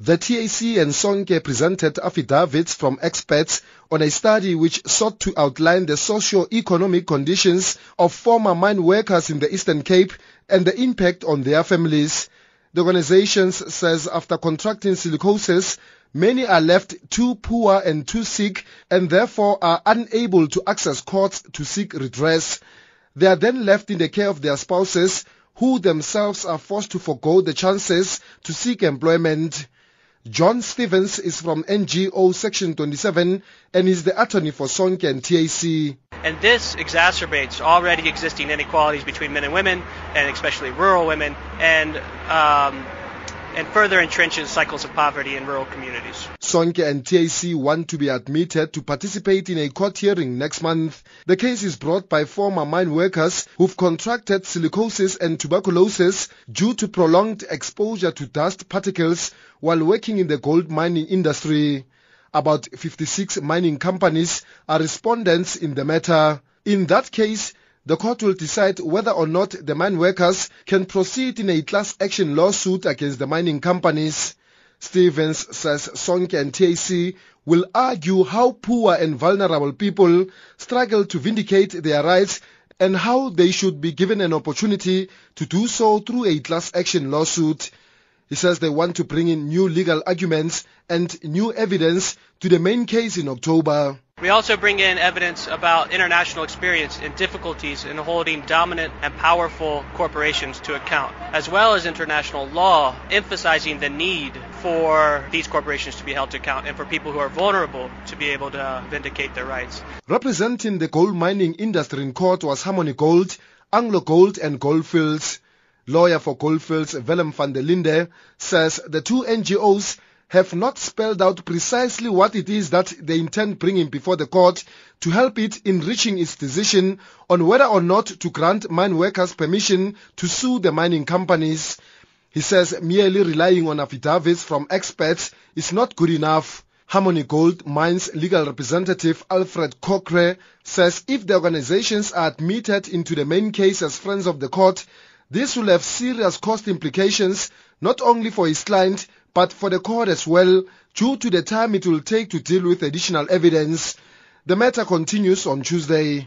The TAC and Sonke presented affidavits from experts on a study which sought to outline the socio-economic conditions of former mine workers in the Eastern Cape and the impact on their families. The organization says after contracting silicosis, many are left too poor and too sick and therefore are unable to access courts to seek redress. They are then left in the care of their spouses who themselves are forced to forego the chances to seek employment. John Stevens is from NGO Section 27 and is the attorney for Sonke and TAC. And this exacerbates already existing inequalities between men and women, and especially rural women, and um, and further entrenches cycles of poverty in rural communities. Sonke and TAC want to be admitted to participate in a court hearing next month. The case is brought by former mine workers who've contracted silicosis and tuberculosis due to prolonged exposure to dust particles while working in the gold mining industry. About 56 mining companies are respondents in the matter. In that case, the court will decide whether or not the mine workers can proceed in a class action lawsuit against the mining companies. Stevens says Sonke and TAC will argue how poor and vulnerable people struggle to vindicate their rights and how they should be given an opportunity to do so through a class action lawsuit. He says they want to bring in new legal arguments and new evidence to the main case in October. We also bring in evidence about international experience and difficulties in holding dominant and powerful corporations to account, as well as international law emphasizing the need for these corporations to be held to account and for people who are vulnerable to be able to uh, vindicate their rights. Representing the gold mining industry in court was Harmony Gold, Anglo Gold and Goldfields. Lawyer for Goldfields, Willem van der Linde, says the two NGOs have not spelled out precisely what it is that they intend bringing before the court to help it in reaching its decision on whether or not to grant mine workers permission to sue the mining companies. He says merely relying on affidavits from experts is not good enough. Harmony Gold Mines legal representative Alfred Cockrell says if the organizations are admitted into the main case as friends of the court, this will have serious cost implications not only for his client but for the court as well due to the time it will take to deal with additional evidence. The matter continues on Tuesday.